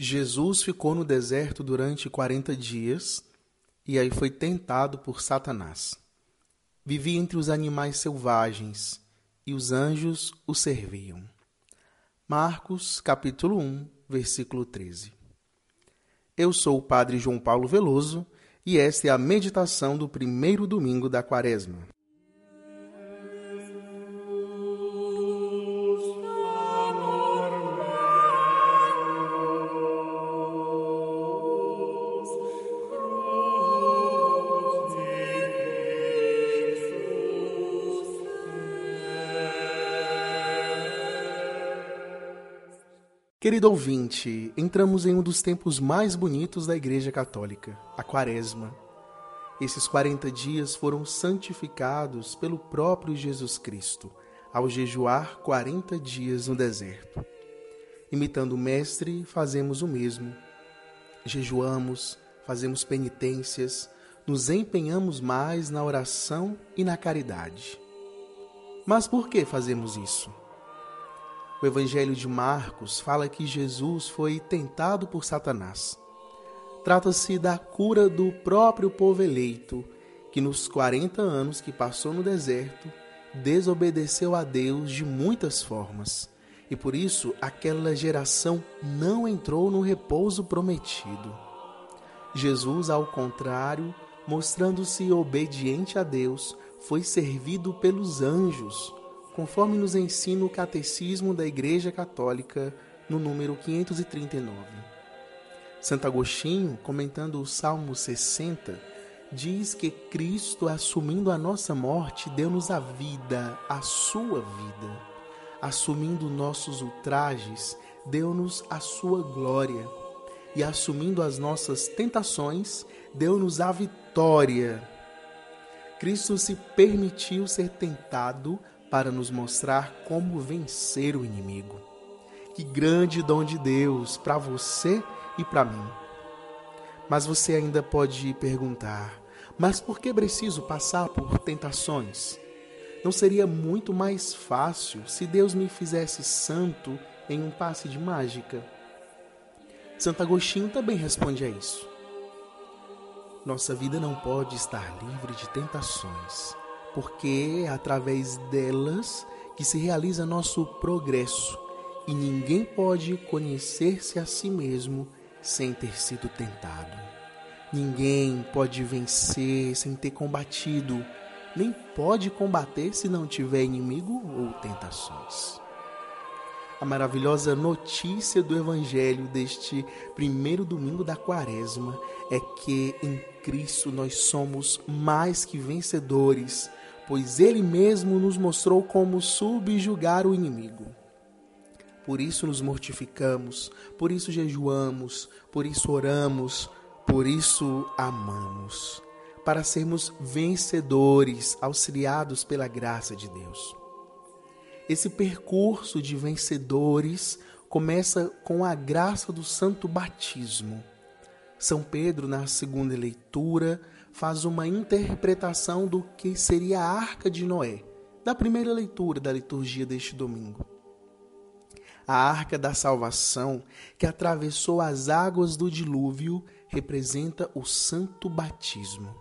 Jesus ficou no deserto durante 40 dias e aí foi tentado por Satanás. Vivia entre os animais selvagens e os anjos o serviam. Marcos, capítulo 1, versículo 13. Eu sou o Padre João Paulo Veloso e esta é a meditação do primeiro domingo da Quaresma. Querido ouvinte, entramos em um dos tempos mais bonitos da Igreja Católica, a Quaresma. Esses 40 dias foram santificados pelo próprio Jesus Cristo, ao jejuar 40 dias no deserto. Imitando o Mestre, fazemos o mesmo. Jejuamos, fazemos penitências, nos empenhamos mais na oração e na caridade. Mas por que fazemos isso? O Evangelho de Marcos fala que Jesus foi tentado por Satanás. Trata-se da cura do próprio povo eleito, que nos 40 anos que passou no deserto, desobedeceu a Deus de muitas formas, e por isso aquela geração não entrou no repouso prometido. Jesus, ao contrário, mostrando-se obediente a Deus, foi servido pelos anjos, conforme nos ensina o Catecismo da Igreja Católica, no número 539. Santo Agostinho, comentando o Salmo 60, diz que Cristo, assumindo a nossa morte, deu-nos a vida, a sua vida. Assumindo nossos ultrajes, deu-nos a sua glória. E assumindo as nossas tentações, deu-nos a vitória. Cristo se permitiu ser tentado para nos mostrar como vencer o inimigo. Que grande dom de Deus para você e para mim. Mas você ainda pode perguntar: mas por que preciso passar por tentações? Não seria muito mais fácil se Deus me fizesse santo em um passe de mágica? Santo Agostinho também responde a isso. Nossa vida não pode estar livre de tentações porque é através delas que se realiza nosso progresso e ninguém pode conhecer-se a si mesmo sem ter sido tentado. Ninguém pode vencer sem ter combatido, nem pode combater se não tiver inimigo ou tentações. A maravilhosa notícia do Evangelho deste primeiro domingo da Quaresma é que em Cristo nós somos mais que vencedores pois ele mesmo nos mostrou como subjugar o inimigo. Por isso nos mortificamos, por isso jejuamos, por isso oramos, por isso amamos, para sermos vencedores, auxiliados pela graça de Deus. Esse percurso de vencedores começa com a graça do santo batismo. São Pedro, na segunda leitura, faz uma interpretação do que seria a Arca de Noé, da primeira leitura da liturgia deste domingo. A Arca da Salvação, que atravessou as águas do dilúvio, representa o santo batismo.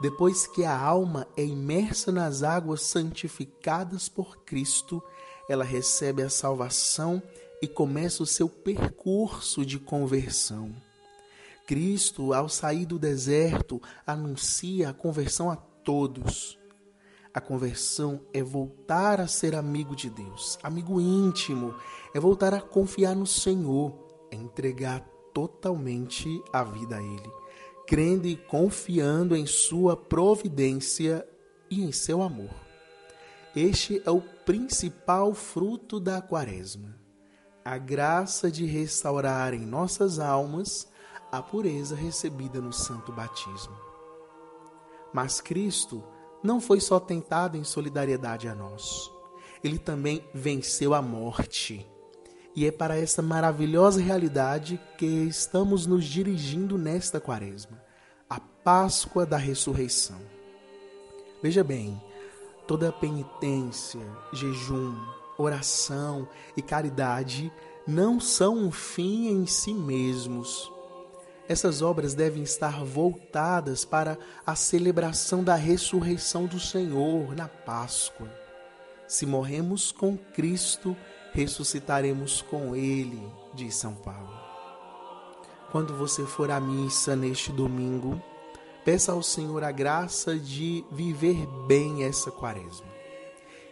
Depois que a alma é imersa nas águas santificadas por Cristo, ela recebe a salvação e começa o seu percurso de conversão. Cristo, ao sair do deserto, anuncia a conversão a todos. A conversão é voltar a ser amigo de Deus, amigo íntimo, é voltar a confiar no Senhor, é entregar totalmente a vida a Ele, crendo e confiando em Sua providência e em seu amor. Este é o principal fruto da Quaresma, a graça de restaurar em nossas almas a pureza recebida no santo batismo. Mas Cristo não foi só tentado em solidariedade a nós, ele também venceu a morte. E é para essa maravilhosa realidade que estamos nos dirigindo nesta quaresma, a Páscoa da ressurreição. Veja bem, toda penitência, jejum, oração e caridade não são um fim em si mesmos. Essas obras devem estar voltadas para a celebração da ressurreição do Senhor na Páscoa. Se morremos com Cristo, ressuscitaremos com Ele, diz São Paulo. Quando você for à missa neste domingo, peça ao Senhor a graça de viver bem essa quaresma.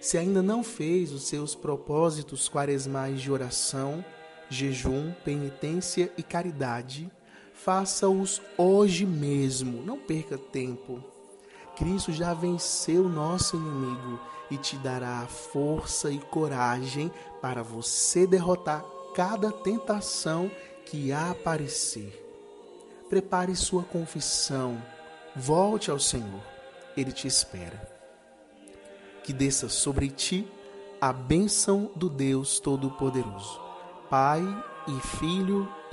Se ainda não fez os seus propósitos quaresmais de oração, jejum, penitência e caridade, faça-os hoje mesmo, não perca tempo. Cristo já venceu nosso inimigo e te dará força e coragem para você derrotar cada tentação que aparecer. Prepare sua confissão, volte ao Senhor, Ele te espera. Que desça sobre ti a bênção do Deus Todo-Poderoso, Pai e Filho